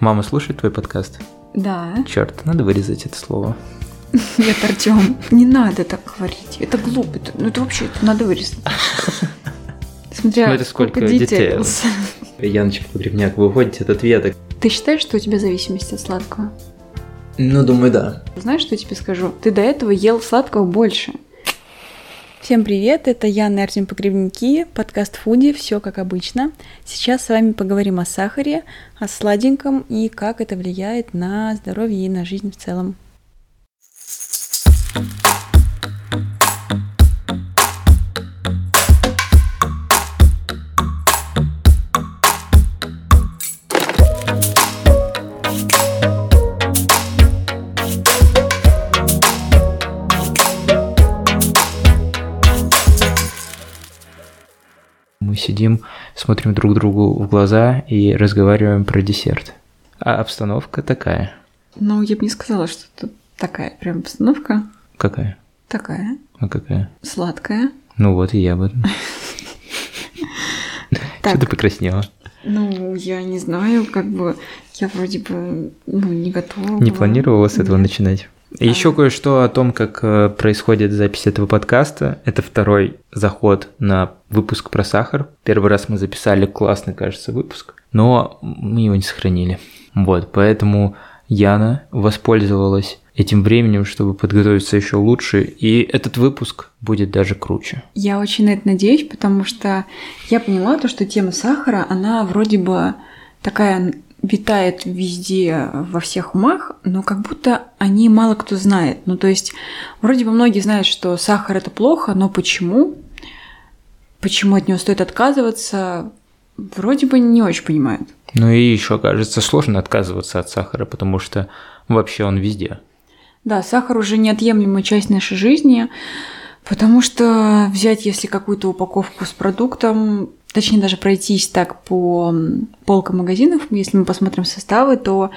Мама слушает твой подкаст? Да. Черт, надо вырезать это слово. Нет, Артем, не надо так говорить. Это глупо. Это, ну это вообще это надо вырезать. Смотря Ну, это сколько детей? Яночка Погребняк, вы уходите от ответа. Ты считаешь, что у тебя зависимость от сладкого? Ну, думаю, да. Знаешь, что я тебе скажу? Ты до этого ел сладкого больше. Всем привет, это и Артем Погребники, подкаст Фуди, все как обычно. Сейчас с вами поговорим о сахаре, о сладеньком и как это влияет на здоровье и на жизнь в целом. Мы сидим, смотрим друг другу в глаза и разговариваем про десерт. А обстановка такая. Ну, я бы не сказала, что тут такая прям обстановка. Какая? Такая. А какая? Сладкая. Ну вот и я об этом. Что ты покраснела? ну, я не знаю, как бы я вроде бы ну, не готова. Не была. планировала с этого Нет. начинать? Еще кое-что о том, как э, происходит запись этого подкаста. Это второй заход на выпуск про сахар. Первый раз мы записали классный, кажется, выпуск, но мы его не сохранили. Вот, поэтому Яна воспользовалась этим временем, чтобы подготовиться еще лучше, и этот выпуск будет даже круче. Я очень на это надеюсь, потому что я поняла то, что тема сахара, она вроде бы такая витает везде, во всех умах, но как будто о ней мало кто знает. Ну, то есть, вроде бы многие знают, что сахар это плохо, но почему? Почему от него стоит отказываться? Вроде бы не очень понимают. Ну и еще, кажется, сложно отказываться от сахара, потому что вообще он везде. Да, сахар уже неотъемлемая часть нашей жизни, потому что взять, если какую-то упаковку с продуктом, точнее даже пройтись так по полкам магазинов, если мы посмотрим составы, то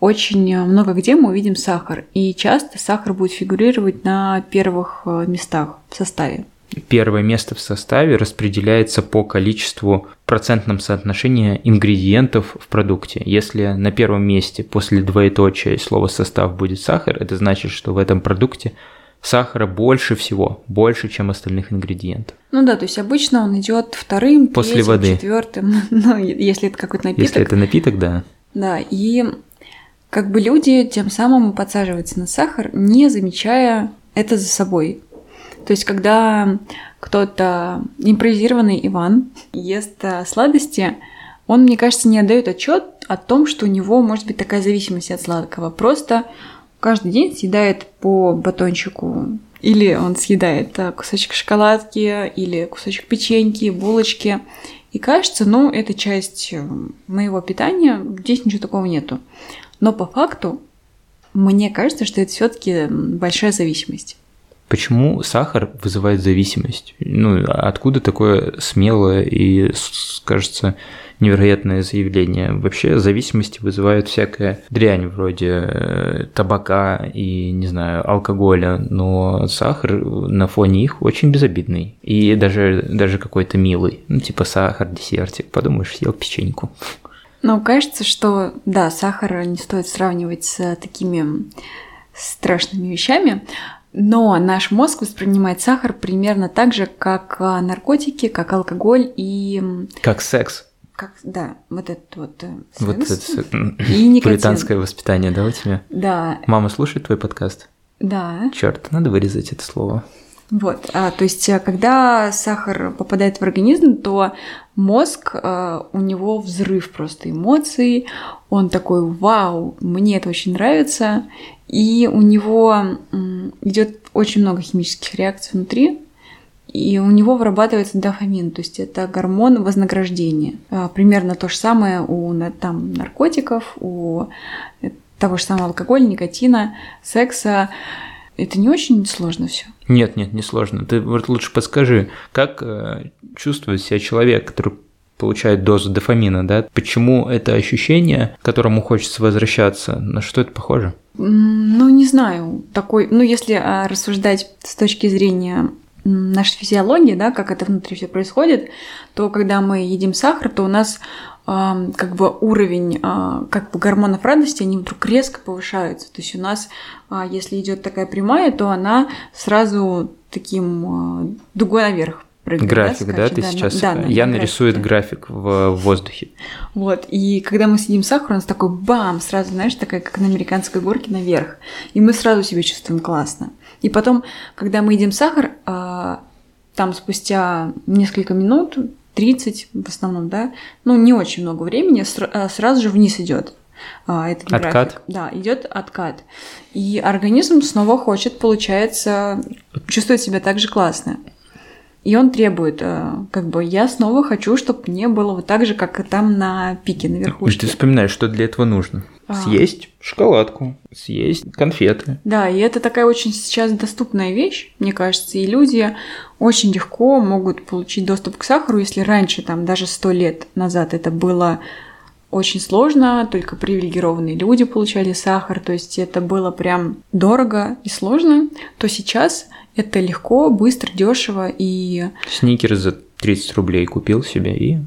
очень много где мы увидим сахар. И часто сахар будет фигурировать на первых э, местах в составе. Первое место в составе распределяется по количеству процентном соотношении ингредиентов в продукте. Если на первом месте после двоеточия слова состав будет сахар, это значит, что в этом продукте сахара больше всего, больше, чем остальных ингредиентов. Ну да, то есть обычно он идет вторым, После третьим, воды. четвертым, ну, если это какой-то напиток. Если это напиток, да. Да, и как бы люди тем самым подсаживаются на сахар, не замечая это за собой. То есть, когда кто-то импровизированный Иван ест а, сладости, он, мне кажется, не отдает отчет о том, что у него может быть такая зависимость от сладкого. Просто каждый день съедает по батончику или он съедает а, кусочек шоколадки, или кусочек печеньки, булочки. И кажется, ну, это часть э, моего питания, здесь ничего такого нету. Но по факту, мне кажется, что это все-таки большая зависимость. Почему сахар вызывает зависимость? Ну, откуда такое смелое и, кажется, невероятное заявление? Вообще зависимости вызывают всякая дрянь вроде э, табака и, не знаю, алкоголя, но сахар на фоне их очень безобидный и даже, даже какой-то милый. Ну, типа сахар, десертик. Подумаешь, съел печеньку. Но кажется, что, да, сахар не стоит сравнивать с такими страшными вещами, но наш мозг воспринимает сахар примерно так же, как а, наркотики, как алкоголь и Как секс. Как, да, вот этот вот э, Вот это И никотин. пуританское воспитание, да, у тебя? Да, Мама слушает твой подкаст? да. Черт, надо вырезать это слово. Вот, а, то есть, а, когда сахар попадает в организм, то мозг, а, у него взрыв просто эмоций, он такой, вау, мне это очень нравится, и у него идет очень много химических реакций внутри, и у него вырабатывается дофамин, то есть это гормон вознаграждения. А, Примерно то же самое у там, наркотиков, у э, того же самого алкоголя, никотина, секса. Это не очень сложно все. Нет, нет, не сложно. Ты вот лучше подскажи, как э, чувствует себя человек, который получает дозу дофамина, да? Почему это ощущение, к которому хочется возвращаться, на что это похоже? Ну, не знаю, такой, ну, если а, рассуждать с точки зрения нашей физиологии, да, как это внутри все происходит, то когда мы едим сахар, то у нас а, как бы уровень а, как бы гормонов радости, они вдруг резко повышаются. То есть у нас, а, если идет такая прямая, то она сразу таким а, дугой наверх прыгает. График, да, скачет, ты на- сейчас... да, на Я нарисует график в воздухе. Вот, и когда мы съедим сахар, у нас такой бам, сразу, знаешь, такая, как на американской горке наверх. И мы сразу себя чувствуем классно. И потом, когда мы едим сахар, а, там спустя несколько минут, 30 в основном, да, ну не очень много времени, а, сразу же вниз идет. этот Откат? график. Да, идет откат. И организм снова хочет, получается, чувствовать себя так же классно. И он требует, как бы, я снова хочу, чтобы мне было вот так же, как и там на пике, на И верхушке. ты вспоминаешь, что для этого нужно. А. Съесть шоколадку, съесть конфеты. Да, и это такая очень сейчас доступная вещь, мне кажется, и люди очень легко могут получить доступ к сахару, если раньше, там, даже сто лет назад это было очень сложно, только привилегированные люди получали сахар, то есть это было прям дорого и сложно, то сейчас это легко, быстро, дешево и Сникерс за 30 рублей купил себе и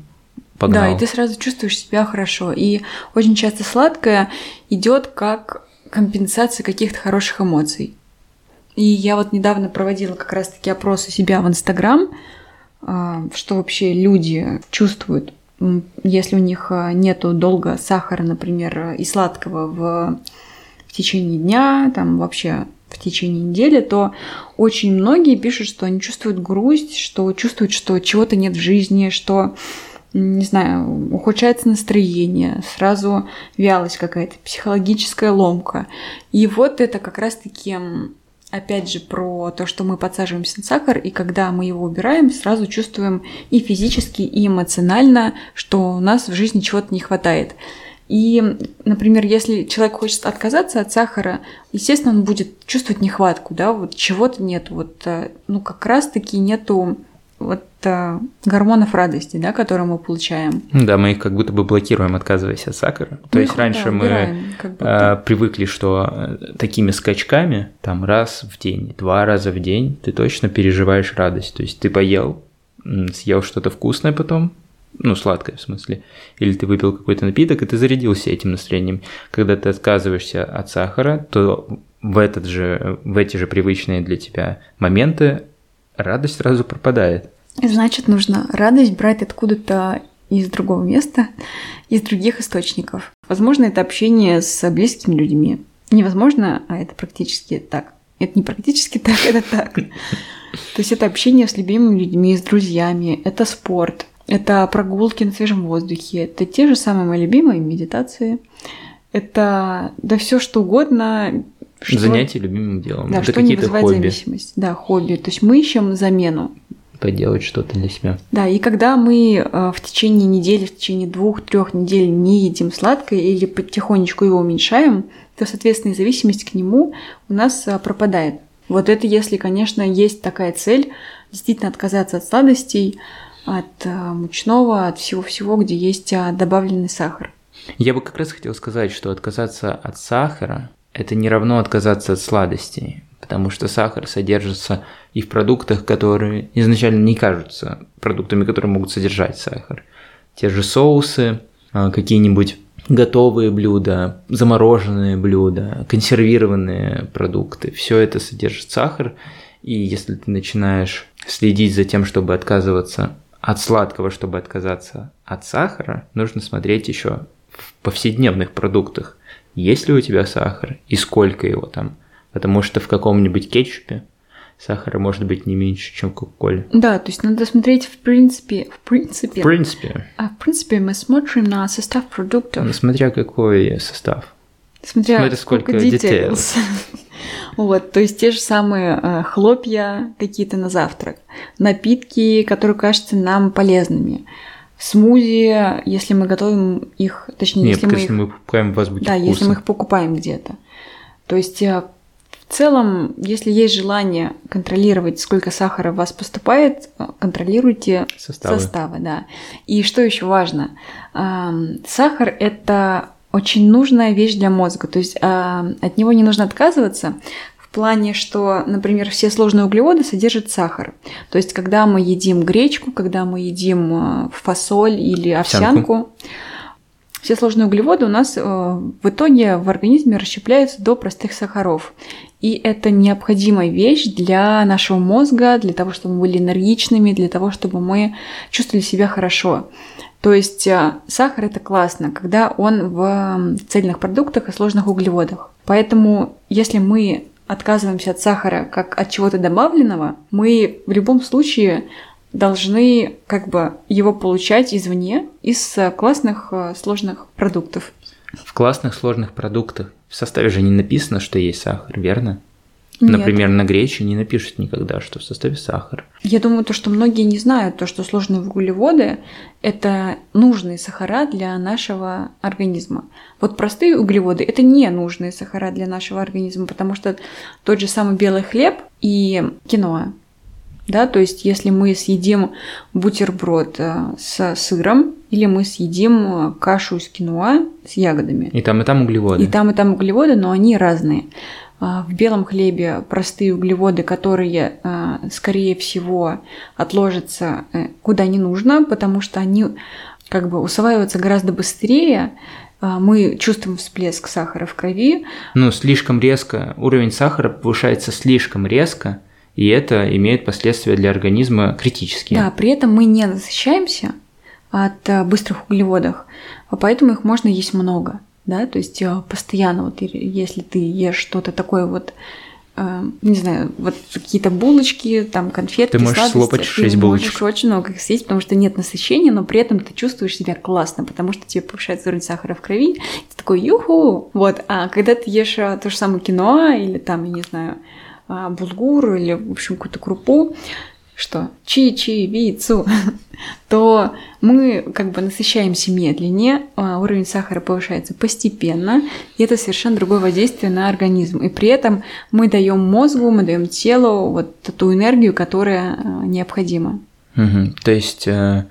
погнал. Да, и ты сразу чувствуешь себя хорошо. И очень часто сладкое идет как компенсация каких-то хороших эмоций. И я вот недавно проводила как раз-таки опрос у себя в Инстаграм, а, что вообще люди чувствуют, если у них а, нету долго сахара, например, и сладкого в, в течение дня, там вообще в течение недели, то очень многие пишут, что они чувствуют грусть, что чувствуют, что чего-то нет в жизни, что не знаю, ухудшается настроение, сразу вялость какая-то, психологическая ломка. И вот это как раз-таки, опять же, про то, что мы подсаживаемся на сахар, и когда мы его убираем, сразу чувствуем и физически, и эмоционально, что у нас в жизни чего-то не хватает. И, например, если человек хочет отказаться от сахара, естественно, он будет чувствовать нехватку, да, вот чего-то нет, вот, э, ну, как раз-таки нету вот э, гормонов радости, да, которые мы получаем. Да, мы их как будто бы блокируем, отказываясь от сахара. То Мы есть их, да, раньше мы убираем, будто. а, привыкли, что э, такими скачками, там раз в день, два раза в день, ты точно переживаешь радость. То есть ты поел, съел что-то вкусное потом, ну, сладкое в смысле, или ты выпил какой-то напиток, и ты зарядился этим настроением. Когда ты отказываешься от сахара, то в, этот же, в эти же привычные для тебя моменты радость сразу пропадает. Значит, нужно радость брать откуда-то из другого места, из других источников. Возможно, это общение с близкими людьми. Невозможно, а это практически так. Это не практически так, это так. То есть это общение с любимыми людьми, с друзьями, это спорт, это прогулки на свежем воздухе, это те же самые мои любимые медитации, это да все что угодно. Что- Занятие любимым делом. Да, это что не вызывает хобби. зависимость. Да, хобби. То есть мы ищем замену. Поделать что-то для себя. Да, и когда мы э, в течение недели, в течение двух-трех недель не едим сладкое или потихонечку его уменьшаем, то, соответственно, и зависимость к нему у нас э, пропадает. Вот это если, конечно, есть такая цель, действительно отказаться от сладостей, от э, мучного, от всего-всего, где есть добавленный сахар. Я бы как раз хотел сказать, что отказаться от сахара – это не равно отказаться от сладостей, потому что сахар содержится и в продуктах, которые изначально не кажутся продуктами, которые могут содержать сахар. Те же соусы, а, какие-нибудь готовые блюда, замороженные блюда, консервированные продукты. Все это содержит сахар, и если ты начинаешь следить за тем, чтобы отказываться от сладкого, чтобы отказаться от сахара, нужно смотреть еще в повседневных продуктах, есть ли у тебя сахар и сколько его там. Потому что в каком-нибудь кетчупе сахара может быть не меньше, чем в Кока-Коле. Да, то есть надо смотреть в принципе, в принципе, В принципе, а в принципе мы смотрим на состав продуктов. ну, смотря какой состав. Смотря Смотря сколько details. Вот, то есть те же самые э, хлопья какие-то на завтрак, напитки, которые кажутся нам полезными, смузи, если мы готовим их, точнее, Нет, если мы если их, мы покупаем в азбуке да, если вкуса. мы их покупаем где-то. То есть э, в целом, если есть желание контролировать, сколько сахара в вас поступает, э, контролируйте Составы. составы, да. И что еще важно? Сахар это очень нужная вещь для мозга, то есть от него не нужно отказываться плане, что, например, все сложные углеводы содержат сахар. То есть, когда мы едим гречку, когда мы едим а, фасоль или овсянку, Овсянку. все сложные углеводы у нас э, в итоге в организме расщепляются до простых сахаров. И это необходимая вещь для нашего мозга, для того, чтобы мы были энергичными, для того, чтобы мы чувствовали себя хорошо. То есть э, сахар это классно, когда он в цельных продуктах и сложных углеводах. Поэтому если мы отказываемся от сахара как от чего-то добавленного, мы в любом случае должны как бы его получать извне из э, классных э, сложных продуктов. В классных сложных продуктах в составе же не написано, что есть сахар, верно? Нет. Например, на грече не напишут никогда, что в составе сахар. Я думаю, то, что многие не знают, то, что сложные углеводы – это нужные сахара для нашего организма. Вот простые углеводы – это не нужные сахара для нашего организма, потому что тот же самый белый хлеб и киноа, да, то есть если мы съедим бутерброд э, с сыром или мы съедим кашу из киноа с ягодами. И там, и там углеводы. И там, и там углеводы, но они разные. А, в белом хлебе простые углеводы, которые, а, скорее всего, отложатся э, куда не нужно, потому что они как бы усваиваются гораздо быстрее, а, мы чувствуем всплеск сахара в крови. Ну, слишком резко, уровень сахара повышается слишком резко, и это имеет последствия для организма критические. Да, при этом мы не насыщаемся от быстрых углеводов, поэтому их можно есть много да, то есть э, постоянно вот если ты ешь что-то такое вот э, не знаю, вот какие-то булочки, там конфетки, ты можешь сладости, слопать 6 ты булочек. можешь очень много их съесть, потому что нет насыщения, но при этом ты чувствуешь себя классно, потому что тебе повышается уровень сахара в крови, ты такой юху, вот, а когда ты ешь э, то же самое кино или там, я не знаю, булгур или, в общем, какую-то крупу, что чи-чи-ви-цу, то мы как бы насыщаемся медленнее, а, уровень сахара повышается постепенно, и это совершенно другое воздействие на организм. И при этом мы даем мозгу, мы даем телу вот ту энергию, которая а, необходима. Угу. То есть э,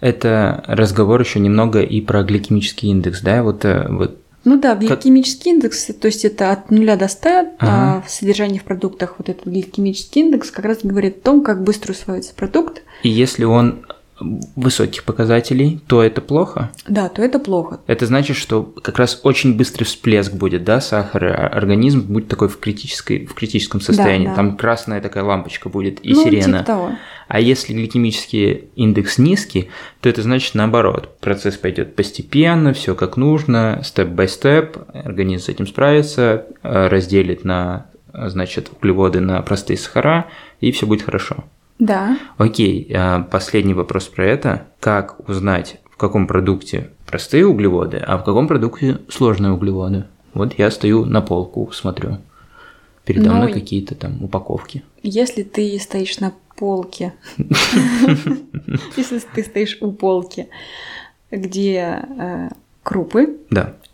это разговор еще немного и про гликемический индекс, да? Вот, э, вот ну да, гликемический индекс, то есть это от 0 до 100 ага. а, в содержании в продуктах, вот этот гликемический индекс как раз говорит о том, как быстро усваивается продукт. И если он высоких показателей, то это плохо? Да, то это плохо. Это значит, что как раз очень быстрый всплеск будет, да, сахара, организм будет такой в, критической, в критическом состоянии, да, да. там красная такая лампочка будет и ну, сирена. Типа того. А если гликемический индекс низкий, то это значит наоборот, процесс пойдет постепенно, все как нужно, степ-бай-степ, организм с этим справится, э, разделит на, значит, углеводы на простые сахара, и все будет хорошо. Да. Окей, а, последний вопрос про это. Как узнать, в каком продукте простые углеводы, а в каком продукте сложные углеводы? Вот я стою на полку, смотрю. Передо мной ну, какие-то там упаковки. Если ты стоишь на полке, если ты стоишь у полки, где э, крупы,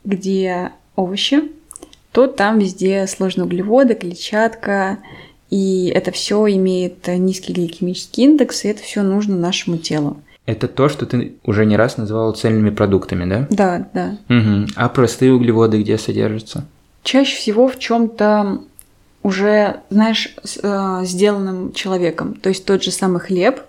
где овощи, то там везде сложные углеводы, клетчатка, и это все имеет низкий гликемический индекс, и это все нужно нашему телу. Это то, что ты уже не раз называла цельными продуктами, да? Да, да. Угу. А простые углеводы где содержатся? Чаще всего в чем-то уже, знаешь, э, сделанным человеком. То есть тот же самый хлеб,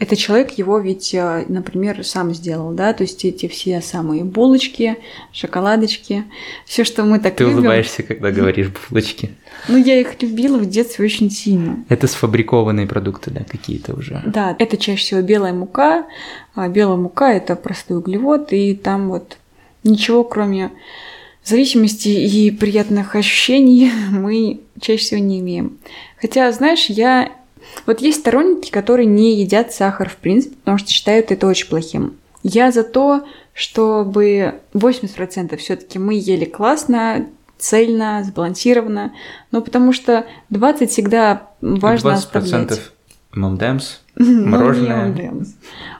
это человек его ведь, э, например, сам сделал, да, то есть эти все самые булочки, шоколадочки, все, что мы так Ты любим. улыбаешься, когда говоришь булочки. Ну, я их любила в детстве очень сильно. Это сфабрикованные продукты, да, какие-то уже. Да, это чаще всего белая мука. А белая мука – это простой углевод, и там вот ничего, кроме зависимости и приятных ощущений, мы чаще всего не имеем. Хотя, знаешь, я вот есть сторонники, которые не едят сахар в принципе, потому что считают это очень плохим. Я за то, чтобы 80% все-таки мы ели классно, цельно, сбалансированно, но потому что 20 всегда важно 20% оставлять. ММДМС, мороженое. Ну,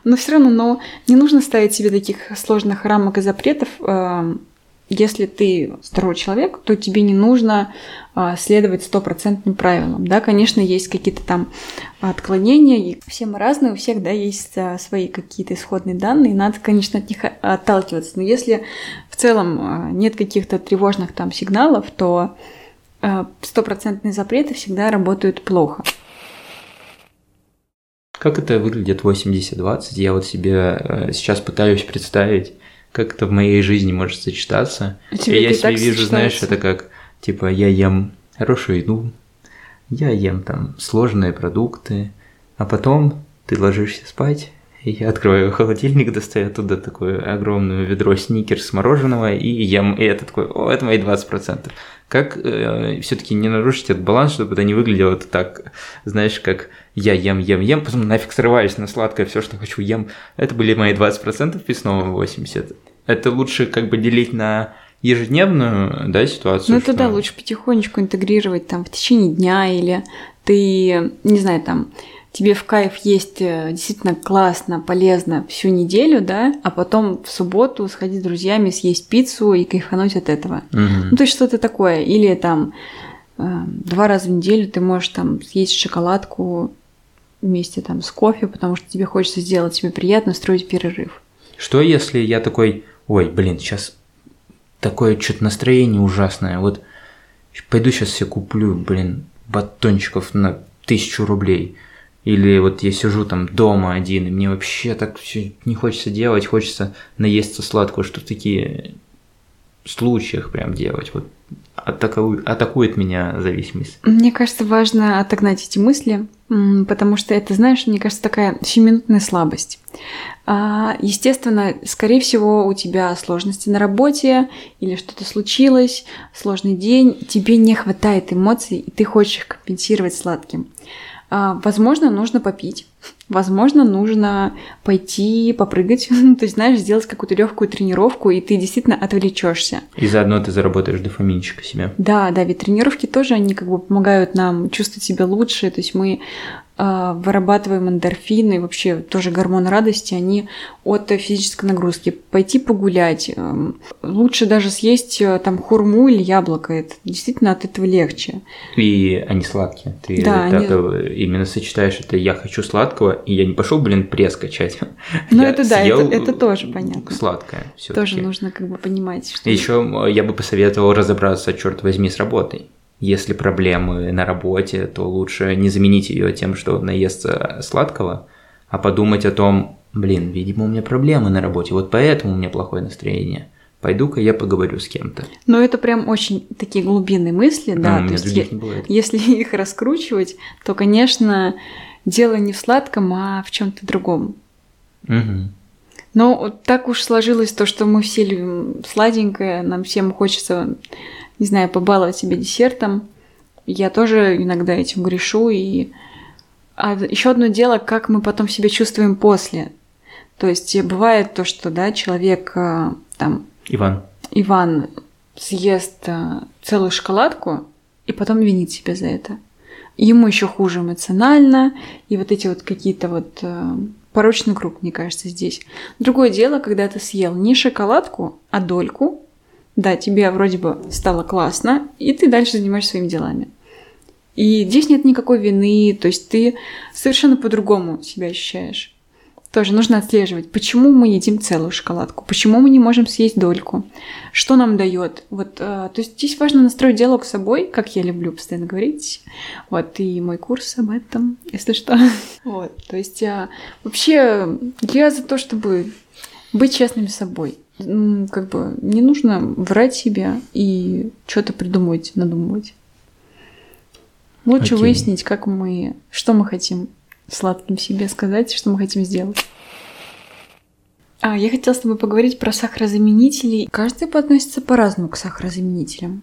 но все равно, но не нужно ставить себе таких сложных рамок и запретов, эм, если ты здоровый человек, то тебе не нужно а, следовать стопроцентным правилам. Да, конечно, есть какие-то там отклонения, и все мы разные, у всех, да, есть а, свои какие-то исходные данные, надо, конечно, от них отталкиваться. Но если в целом а, нет каких-то тревожных там сигналов, то стопроцентные запреты всегда работают плохо. Как это выглядит 80-20? Я вот себе сейчас пытаюсь представить, как это в моей жизни может сочетаться. У тебя и я себе вижу, знаешь, сочетается. это как, типа, я ем хорошую еду, я ем там сложные продукты, а потом ты ложишься спать, я открываю холодильник, достаю оттуда такое огромное ведро сникерс мороженого и ем, и это такой, о, это мои 20%. Как э, все-таки не нарушить этот баланс, чтобы это не выглядело это так, знаешь, как я ем, ем, ем, потом нафиг срываюсь на сладкое, все, что хочу, ем. Это были мои 20% песного 80%. Это лучше как бы делить на ежедневную, да, ситуацию. Ну, это да, что- лучше потихонечку интегрировать там в течение дня или ты, не знаю, там, тебе в кайф есть э, действительно классно, полезно всю неделю, да, а потом в субботу сходить с друзьями, съесть пиццу и кайфануть от этого. Мгм. Ну, то есть что-то такое. Или там э, два раза в неделю ты можешь там съесть шоколадку вместе там с кофе, потому что тебе хочется сделать себе приятно, строить перерыв. Что если я такой, ой, блин, сейчас такое что-то настроение ужасное, вот пойду сейчас себе куплю, блин, батончиков на тысячу рублей. Или вот я сижу там дома один, и мне вообще так все не хочется делать, хочется наесться сладкого, что в такие случаях прям делать. Вот атаку- атакует меня зависимость. Мне кажется, важно отогнать эти мысли, потому что это, знаешь, мне кажется, такая сиюминутная слабость. А, Естественно, скорее всего, у тебя сложности на работе или что-то случилось, сложный день, тебе не хватает эмоций, и ты хочешь их компенсировать сладким. А, Возможно, нужно попить. Возможно, нужно пойти попрыгать, то есть, знаешь, сделать какую-то легкую тренировку, и ты действительно отвлечешься. И заодно ты заработаешь дофаминчика себе. Да, да, ведь тренировки тоже, они как бы помогают нам чувствовать себя лучше, то есть мы вырабатываем эндорфины, вообще тоже гормон радости, они от физической нагрузки. Пойти погулять, эм, лучше даже съесть э, там хурму или яблоко, это действительно от этого легче. И они сладкие. Ты Да, так они- э, именно сочетаешь это «я хочу сладкого», и я не пошел, блин, пресс качать. Ну, это да, это- это тоже понятно. Сладкое все Тоже нужно как бы понимать, что... Еще я бы посоветовал разобраться, черт возьми, с работой. Если проблемы на работе, то лучше не заменить ее тем, что наесться сладкого, а подумать о том, блин, видимо, у меня проблемы на работе, вот поэтому у меня плохое настроение. Пойду-ка я поговорю с кем-то. Но это прям очень такие глубинные мысли, да, А, у то есть я-. Если их раскручивать, то, конечно, дело не в сладком, а в чем-то другом. Мгм. Но вот так уж сложилось то, что мы все любим сладенькое, нам всем хочется, не знаю, побаловать себя десертом. Я тоже иногда этим грешу. И... А еще одно дело, как мы потом себя чувствуем после. То есть бывает то, что да, человек э, там Иван, Иван съест э, целую шоколадку и потом винит себя за это. Ему еще хуже эмоционально, и вот эти вот какие-то вот э, порочный круг, мне кажется, здесь. Другое дело, когда ты съел не шоколадку, а дольку, да, тебе вроде бы стало классно, и ты дальше занимаешься своими делами. И здесь нет никакой вины, то есть ты совершенно по-другому себя ощущаешь. Тоже нужно отслеживать, почему мы едим целую шоколадку, почему мы не можем съесть дольку, что нам дает. Вот, э, то есть здесь важно настроить диалог с собой, как я люблю постоянно говорить. Вот, и мой курс об этом, если что. Вот, то есть э, вообще я за то, чтобы быть честными собой. Как бы не нужно врать себе и что-то придумывать, надумывать. Лучше Окей. выяснить, как мы, что мы хотим сладким себе сказать, что мы хотим сделать. А, я хотела с тобой поговорить про сахарозаменители. Каждый относится по-разному к сахарозаменителям.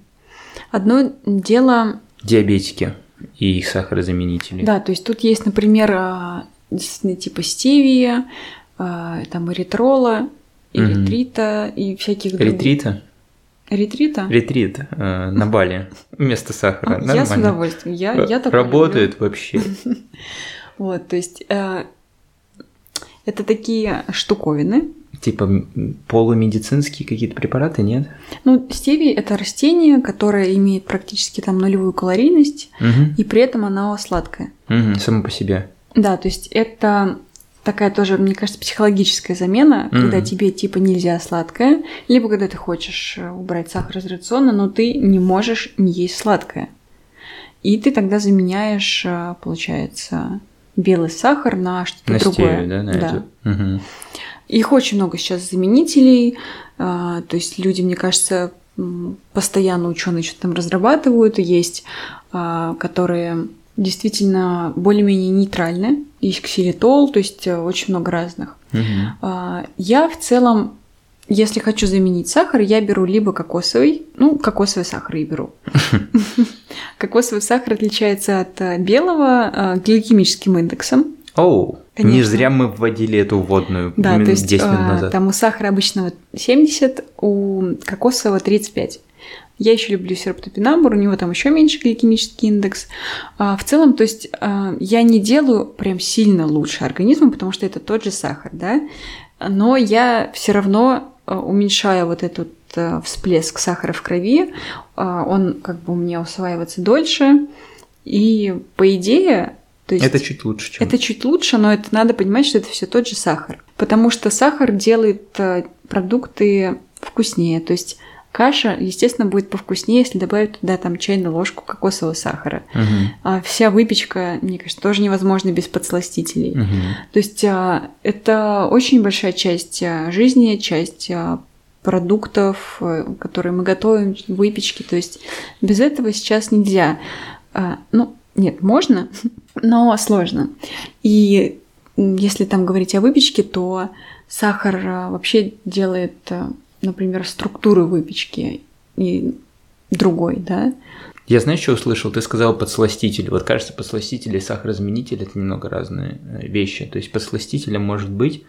Одно дело, диабетики и их сахарозаменители. да, то есть тут есть, например, а, действительно типа стевия, а, там эритрола, Мгм. эритрита и всяких других. Ретрита? Эритрита? Ретрит э, на Бали вместо сахара. А, я с удовольствием. Я, я такое Работает вообще. люблю. Вот, то есть э, это такие штуковины. Типа полумедицинские какие-то препараты, нет? Ну, стевия – это растение, которое имеет практически там нулевую калорийность, Мгм. и при этом оно сладкое. Мгм, Само по себе. Да, то есть это такая тоже, мне кажется, психологическая замена, когда Мгм. тебе типа нельзя сладкое, либо когда ты хочешь э, убрать сахар из рациона, но ты не можешь не есть сладкое. И ты тогда заменяешь, э, получается, белый сахар на что-то На другое. стевию, да, на эту? Мгм. Их очень много сейчас заменителей, а, то есть люди, мне кажется, постоянно ученые что-то там разрабатывают, есть, которые действительно более-менее нейтральны. Есть ксилитол, то есть э, очень много разных. Угу. Я в целом, если хочу заменить сахар, я беру либо кокосовый, ну, кокосовый сахар я беру. Кокосовый сахар отличается от э, белого э, гликемическим индексом. Оу, не зря мы вводили эту вводную да, то есть, 10 минут назад. Там у сахара обычного 70, у кокосового 35. Я еще люблю сироп топинамбур, у него там еще меньше гликемический индекс. А, в целом, то есть а, я не делаю прям сильно лучше организму, потому что это тот же сахар, да, но я все равно а, уменьшаю вот этот всплеск сахара в крови, он как бы у меня усваивается дольше, и по идее то есть это чуть лучше, чем... Это чуть лучше, но это надо понимать, что это все тот же сахар. Потому что сахар делает продукты вкуснее. То есть каша, естественно, будет повкуснее, если добавить туда там чайную ложку кокосового сахара. Угу. А вся выпечка, мне кажется, тоже невозможно без подсластителей. Угу. То есть а, это очень большая часть а, жизни, часть а, продуктов, э, которые мы готовим, выпечки. То есть без этого сейчас нельзя. Ну, нет, можно, но сложно. И если там говорить о выпечке, то сахар э, вообще делает, например, структуру выпечки и другой, да. Я знаешь, что услышал? Ты сказал подсластитель. Вот кажется, подсластитель и сахарозаменитель – это немного разные э, вещи. То есть подсластителем может быть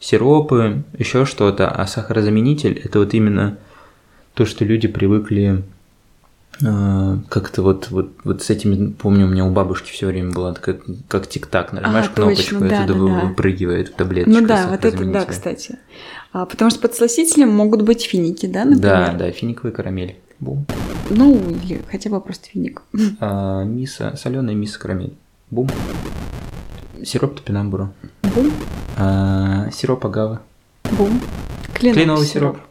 сиропы, еще что-то, а сахарозаменитель – это вот именно то, что люди привыкли как-то вот, вот, вот с этим, помню, у меня у бабушки все время было как, как тик-так, нажимаешь а, кнопочку, точно, да, это да, да. выпрыгивает в таблеточку. Ну да, вот это да, кстати. А, потому что подсластителем могут быть финики, да, например? Да, да, финиковая карамель. Бум. Ну, или хотя бы просто финик. А, миса, соленая миса карамель. Бум. Сироп топинамбура. Бум. А, сироп агавы. Бум. Кленовый, Кленовый сироп. сироп.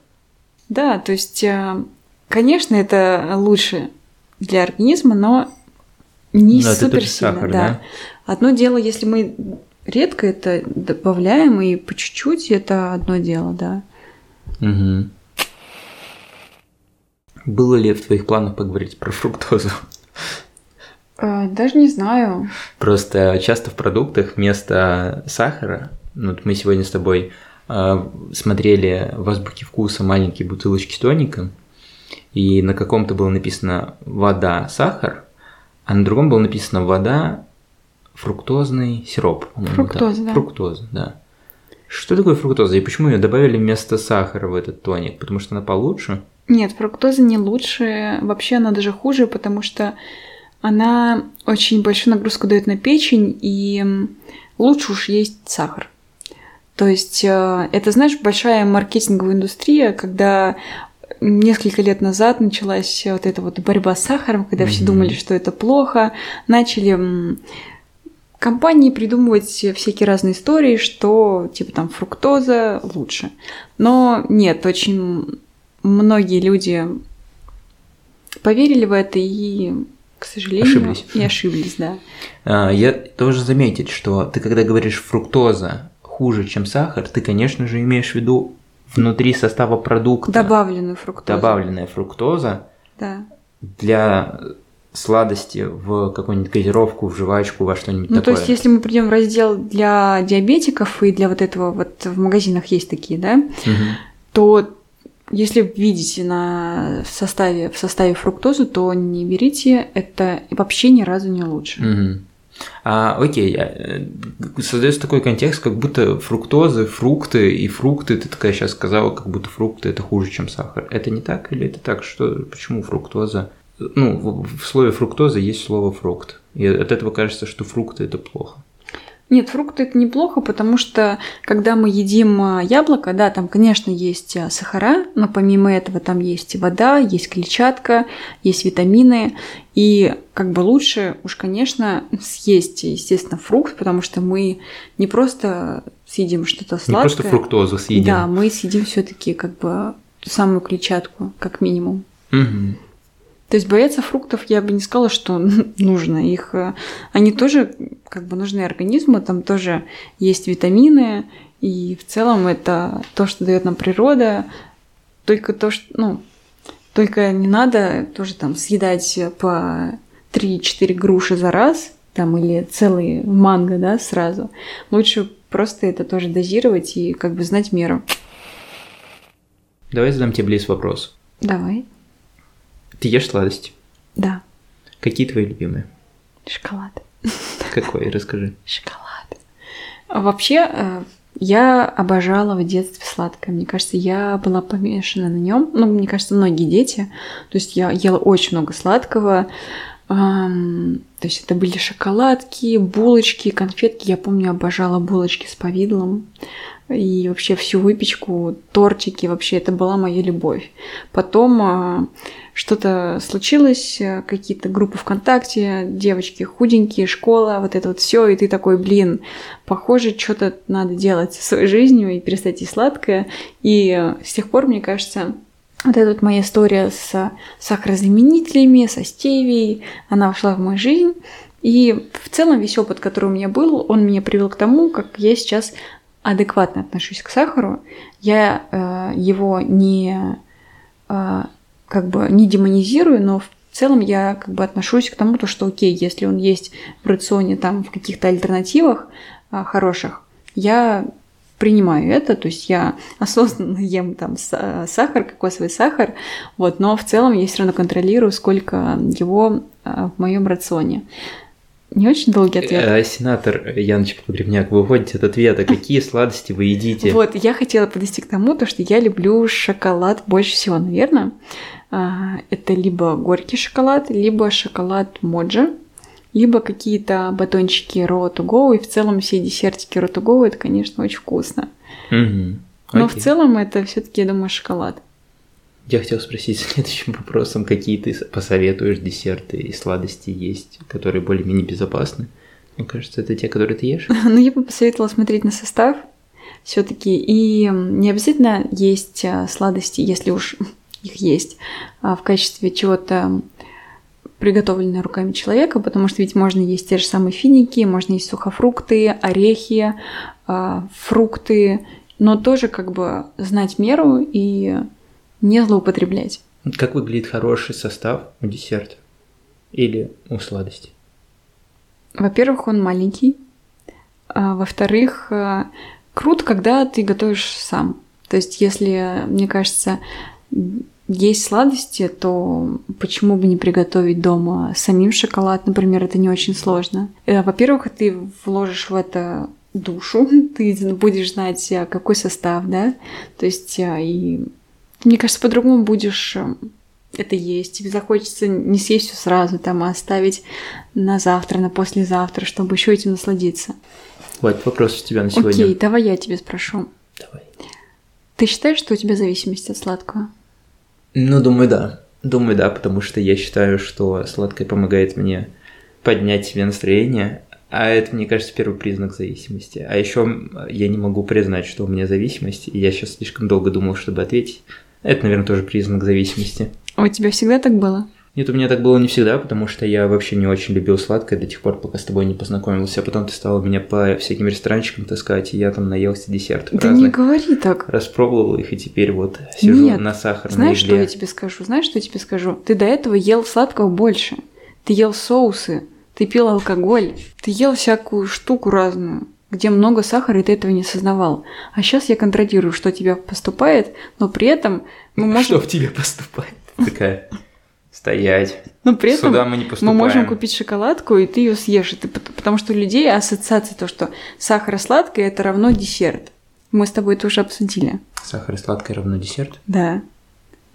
Да, то есть а, Конечно, это лучше для организма, но не но супер сильно. Сахар, да. да. Одно дело, если мы редко это добавляем и по чуть-чуть, это одно дело, да. Угу. Было ли в твоих планах поговорить про фруктозу? А, даже не знаю. Просто часто в продуктах вместо сахара, ну, вот мы сегодня с тобой э, смотрели в азбуке вкуса маленькие бутылочки с тоником, и на каком-то было написано вода, сахар, а на другом было написано вода, фруктозный сироп. Фруктоза, да. Фруктоза, да. Что такое фруктоза и почему ее добавили вместо сахара в этот тоник? Потому что она получше? Нет, фруктоза не лучше, вообще она даже хуже, потому что она очень большую нагрузку дает на печень, и лучше уж есть сахар. То есть э, это, знаешь, большая маркетинговая индустрия, когда несколько лет назад началась вот эта вот борьба с сахаром, когда mm-hmm. все думали, что это плохо, начали компании придумывать всякие разные истории, что типа там фруктоза лучше. Но нет, очень многие люди поверили в это и, к сожалению, ошиблись. и ошиблись, да. А, я тоже заметить, что ты когда говоришь фруктоза хуже, чем сахар, ты, конечно же, имеешь в виду внутри состава продукта. Добавленную фруктозу. Добавленная фруктоза. Да. Для сладости в какую-нибудь газировку, в жвачку, во что-нибудь ну, такое. то есть, если мы придем в раздел для диабетиков и для вот этого, вот в магазинах есть такие, да, угу. то если видите на составе, в составе фруктозу, то не берите, это вообще ни разу не лучше. Угу. А, окей, э, создается такой контекст, как будто фруктозы, фрукты и фрукты, ты такая сейчас сказала, как будто фрукты это хуже, чем сахар. Это не так или это так? Что, почему фруктоза? Ну, в, в слове фруктоза есть слово фрукт. И от этого кажется, что фрукты это плохо. Нет, фрукты это неплохо, потому что когда мы едим а, яблоко, да, там, конечно, есть а, сахара, но помимо этого там есть вода, есть клетчатка, есть витамины, и как бы лучше уж, конечно, съесть, естественно, фрукт, потому что мы не просто съедим что-то сладкое. Не просто фруктозу съедим. Да, мы съедим все таки как бы самую клетчатку, как минимум. Угу. То есть бояться фруктов я бы не сказала, что нужно. Их, э, они тоже как бы нужны организму, там тоже есть витамины, И в целом это то, что дает нам природа, только то, что, ну, только не надо тоже там съедать по 3-4 груши за раз, там, или целый манго, да, сразу. Лучше просто это тоже дозировать и как бы знать меру. Давай задам тебе, Близ, вопрос. Давай. Ты ешь сладости? Да. Какие твои любимые? Шоколад. Какой? Расскажи. Шоколад. Вообще, э, я обожала в детстве сладкое. Мне кажется, я была помешана на нем. Ну, мне кажется, многие дети. То есть я ела очень много сладкого. То есть это были шоколадки, булочки, конфетки. Я помню, обожала булочки с повидлом. И вообще всю выпечку, тортики, вообще это была моя любовь. Потом э, что-то случилось, какие-то группы ВКонтакте, девочки худенькие, школа, вот это вот все, и ты такой, блин, похоже, что-то надо делать со своей жизнью и перестать есть сладкое. И с тех пор, мне кажется, вот эта вот моя история с сахарозаменителями, со стевией, она вошла в мою жизнь. И в целом весь опыт, который у меня был, он меня привел к тому, как я сейчас адекватно отношусь к сахару. Я э, его не э, как бы не демонизирую, но в целом я как бы отношусь к тому, то, что окей, если он есть в рационе там в каких-то альтернативах а, хороших, я принимаю это, то есть я осознанно ем там сахар, кокосовый сахар, вот, но в целом я все равно контролирую, сколько его а, в моем рационе. Не очень долгий ответ. Э, сенатор Яныч Погребняк, вы уходите от ответа. Какие сладости вы едите? Вот, я хотела подвести к тому, то, что я люблю шоколад больше всего, наверное. А, это либо горький шоколад, либо шоколад моджи, либо какие-то батончики raw to go, и в целом все десертики raw to go, это, конечно, очень вкусно. Угу. Но в целом это все таки я думаю, шоколад. Я хотел спросить следующим вопросом, какие ты посоветуешь десерты и сладости есть, которые более-менее безопасны? Мне кажется, это те, которые ты ешь. Ну, я бы посоветовала смотреть на состав все-таки. И не обязательно есть а, сладости, если уж их есть а, в качестве чего-то приготовленное руками человека, потому что ведь можно есть те же самые финики, можно есть сухофрукты, орехи, а, фрукты, но тоже как бы знать меру и не злоупотреблять. Как выглядит хороший состав у десерта или у сладости? Во-первых, он маленький. А, во-вторых, круто, когда ты готовишь сам. То есть, если, мне кажется, есть сладости, то почему бы не приготовить дома самим шоколад, например, это не очень сложно. Э, во-первых, ты вложишь в это душу, ты будешь знать, э, какой состав, да, то есть э, и мне кажется, по-другому будешь это есть. Тебе захочется не съесть все сразу, там, а оставить на завтра, на послезавтра, чтобы еще этим насладиться. Вот вопрос у тебя на сегодня. Окей, давай я тебе спрошу. Давай. Ты считаешь, что у тебя зависимость от сладкого? Ну, думаю, да. Думаю, да, потому что я считаю, что сладкое помогает мне поднять себе настроение, а это, мне кажется, первый признак зависимости. А еще я не могу признать, что у меня зависимость, и я сейчас слишком долго думал, чтобы ответить. Это, наверное, тоже признак зависимости. А у тебя всегда так было? Нет, у меня так было не всегда, потому что я вообще не очень любил сладкое до тех пор, пока с тобой не познакомился. А потом ты стала меня по всяким ресторанчикам таскать, и я там наелся десертов Да разных. не говори так. Распробовал их, и теперь вот сижу Нет. на сахарной Знаешь, игле. что я тебе скажу? Знаешь, что я тебе скажу? Ты до этого ел сладкого больше. Ты ел соусы, ты пил алкоголь, ты ел всякую штуку разную где много сахара, и ты этого не осознавал. А сейчас я контролирую, что тебя поступает, но при этом мы можем... Что в тебе поступает? Такая... Стоять. Но при этом Сюда мы, не мы можем купить шоколадку, и ты ее съешь. ты, потому что у людей ассоциация то, что сахар сладкое это равно десерт. Мы с тобой это уже обсудили. Сахар сладкое равно десерт? Да.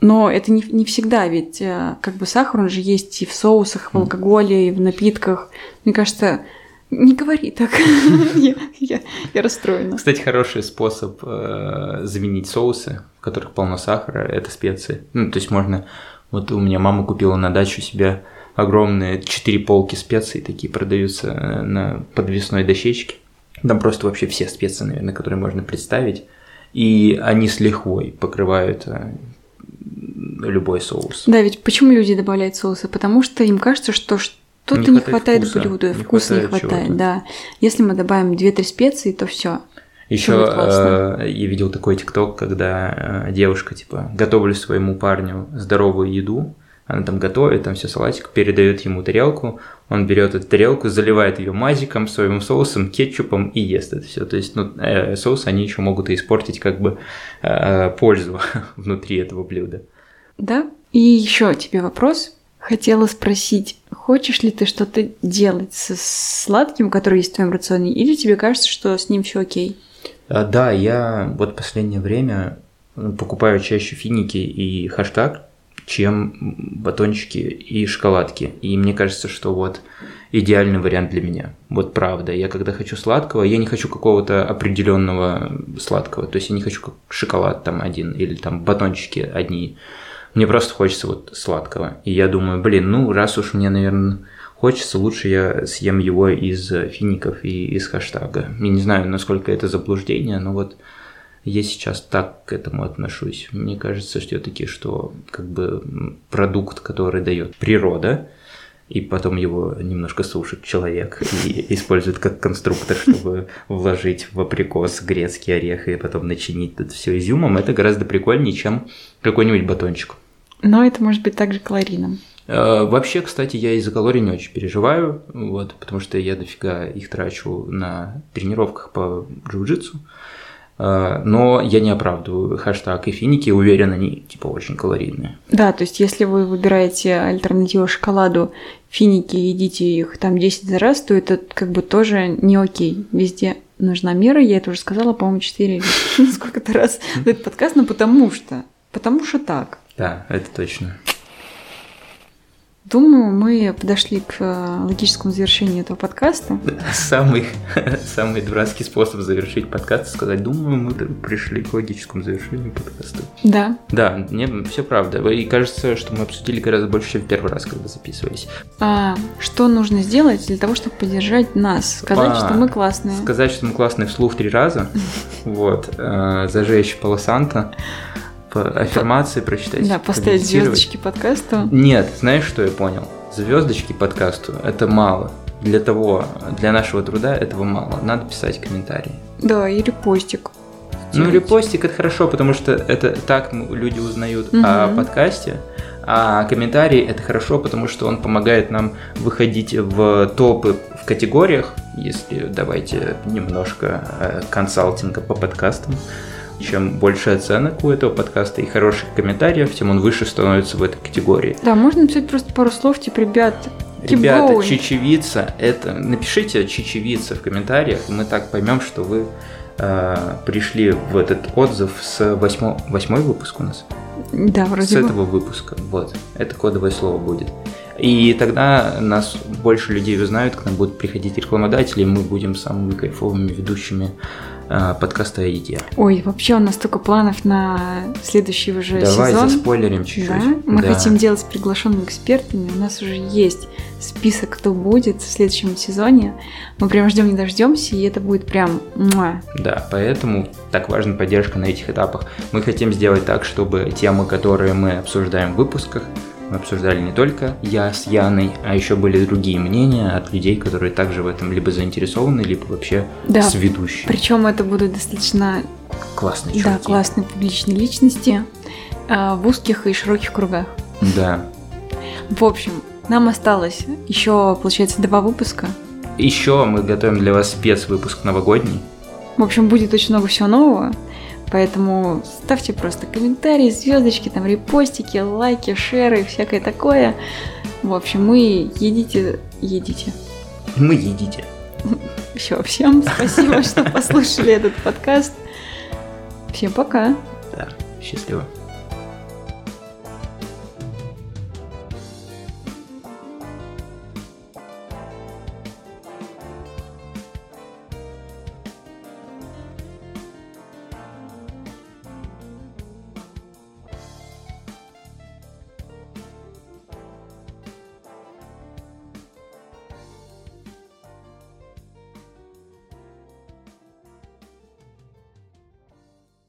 Но это не, не всегда, ведь э, как бы сахар, он же есть и в соусах, в алкоголе, и в напитках. Мне кажется, не говори так, я, я, я расстроена. Кстати, хороший способ э, заменить соусы, в которых полно сахара, это специи. Ну, то есть можно вот у меня мама купила на дачу себе огромные четыре полки специй, такие продаются э, на подвесной дощечке. Там просто вообще все специи, наверное, которые можно представить. И они с лихвой покрывают э, любой соус. Да, ведь почему люди добавляют соусы? Потому что им кажется, что что-то не, не хватает, хватает не вкуса хватает не хватает, да. Если мы добавим 2-3 специи, то все. Еще э, я видел такой тикток, когда э, девушка, типа, готовлю своему парню здоровую еду, она там готовит, там все салатик, передает ему тарелку, он берет эту тарелку, заливает ее мазиком, соевым соусом, кетчупом и ест это все. То есть, ну, э, соус они еще могут и испортить как бы э, пользу внутри этого блюда. Да? И еще тебе вопрос. Хотела спросить, хочешь ли ты что-то делать со сладким, который есть в твоем рационе, или тебе кажется, что с ним все окей? А, Да, я вот последнее время м, покупаю чаще финики и хаштаг, чем батончики и шоколадки. И мне кажется, что вот идеальный вариант для меня. Вот правда. Я когда хочу сладкого, я не хочу какого-то определенного сладкого. То есть я не хочу как шоколад там один или там батончики одни. Мне просто хочется вот сладкого. И я думаю, блин, ну раз уж мне, наверное, хочется, лучше я съем его из э, фиников и из хаштага. Я не знаю, насколько это заблуждение, но вот я сейчас так к этому отношусь. Мне кажется все-таки, что как бы продукт, который дает природа, и потом его немножко сушит человек и использует как конструктор, чтобы вложить в априкос грецкий орех и потом начинить это все изюмом, это гораздо прикольнее, чем какой-нибудь батончик. Но это может быть также калорийным. Э, Вообще, кстати, я из-за калорий не очень переживаю, вот, потому что я дофига их трачу на тренировках по джиу-джитсу. Э, Но я не оправдываю хэштаг и финики, уверен, они типа очень калорийные. Да, то есть если вы выбираете альтернативу шоколаду, финики, едите их там 10 за раз, то это как бы тоже не окей. Везде нужна мера, я это уже сказала, по-моему, 4 или сколько-то раз в этот подкаст, но потому что, потому что так. Да, это точно. Думаю, мы подошли к э, логическому завершению этого подкаста. Самый, самый дурацкий способ завершить подкаст сказать, думаю, мы пришли к логическому завершению подкаста. Да, Да, мне все правда. И кажется, что мы обсудили гораздо больше, чем в первый раз, когда записывались. А что нужно сделать для того, чтобы поддержать нас? Сказать, А, что мы классные. Сказать, что мы классные вслух три раза. Вот. э, Зажечь полосанта. По- Аффирмации прочитать. Да, поставить звездочки подкасту. Нет, знаешь, что я понял? Звездочки подкасту это мало. Для того, для нашего труда этого мало. Надо писать комментарии. Да, и репостик. Ну, репостик это хорошо, потому что это так люди узнают о Мгм. подкасте. А комментарий это хорошо, потому что он помогает нам выходить в топы в категориях. Если давайте немножко э, консалтинга по подкастам. Чем больше оценок у этого подкаста и хороших комментариев, тем он выше становится в этой категории. Да, можно написать просто пару слов, типа, ребят, Ребята, going. чечевица, это напишите чечевица в комментариях, и мы так поймем, что вы э, пришли в этот отзыв с восьмо... восьмой выпуск у нас. Да, с вроде бы. этого выпуска. Вот. Это кодовое слово будет. И тогда нас больше людей узнают, к нам будут приходить рекламодатели, и мы будем самыми кайфовыми ведущими подкаста о еде. Ой, вообще у нас столько планов на следующий уже Давай сезон. заспойлерим чуть-чуть. Да, мы Да. хотим делать с приглашенными экспертами. У нас уже есть список, кто будет в следующем сезоне. Мы прям ждем не дождемся, и это будет прям муа. Да, поэтому так важна поддержка на этих этапах. Мы хотим сделать так, чтобы темы, которые мы обсуждаем в выпусках, мы обсуждали не только я с Яной, а еще были другие мнения от людей, которые также в этом либо заинтересованы, либо вообще Да. с ведущими. Причем это будут достаточно Классные да, классные публичные личности э, в узких и широких кругах. Да. В общем, нам осталось еще, получается, два выпуска. Еще мы готовим для вас спецвыпуск новогодний. В общем, будет очень много всего нового. Поэтому ставьте просто комментарии, звездочки, там репостики, лайки, шеры, всякое такое. В общем, мы едите, едите. Мы едите. Все, всем спасибо, что послушали этот подкаст. Всем пока. Да, счастливо.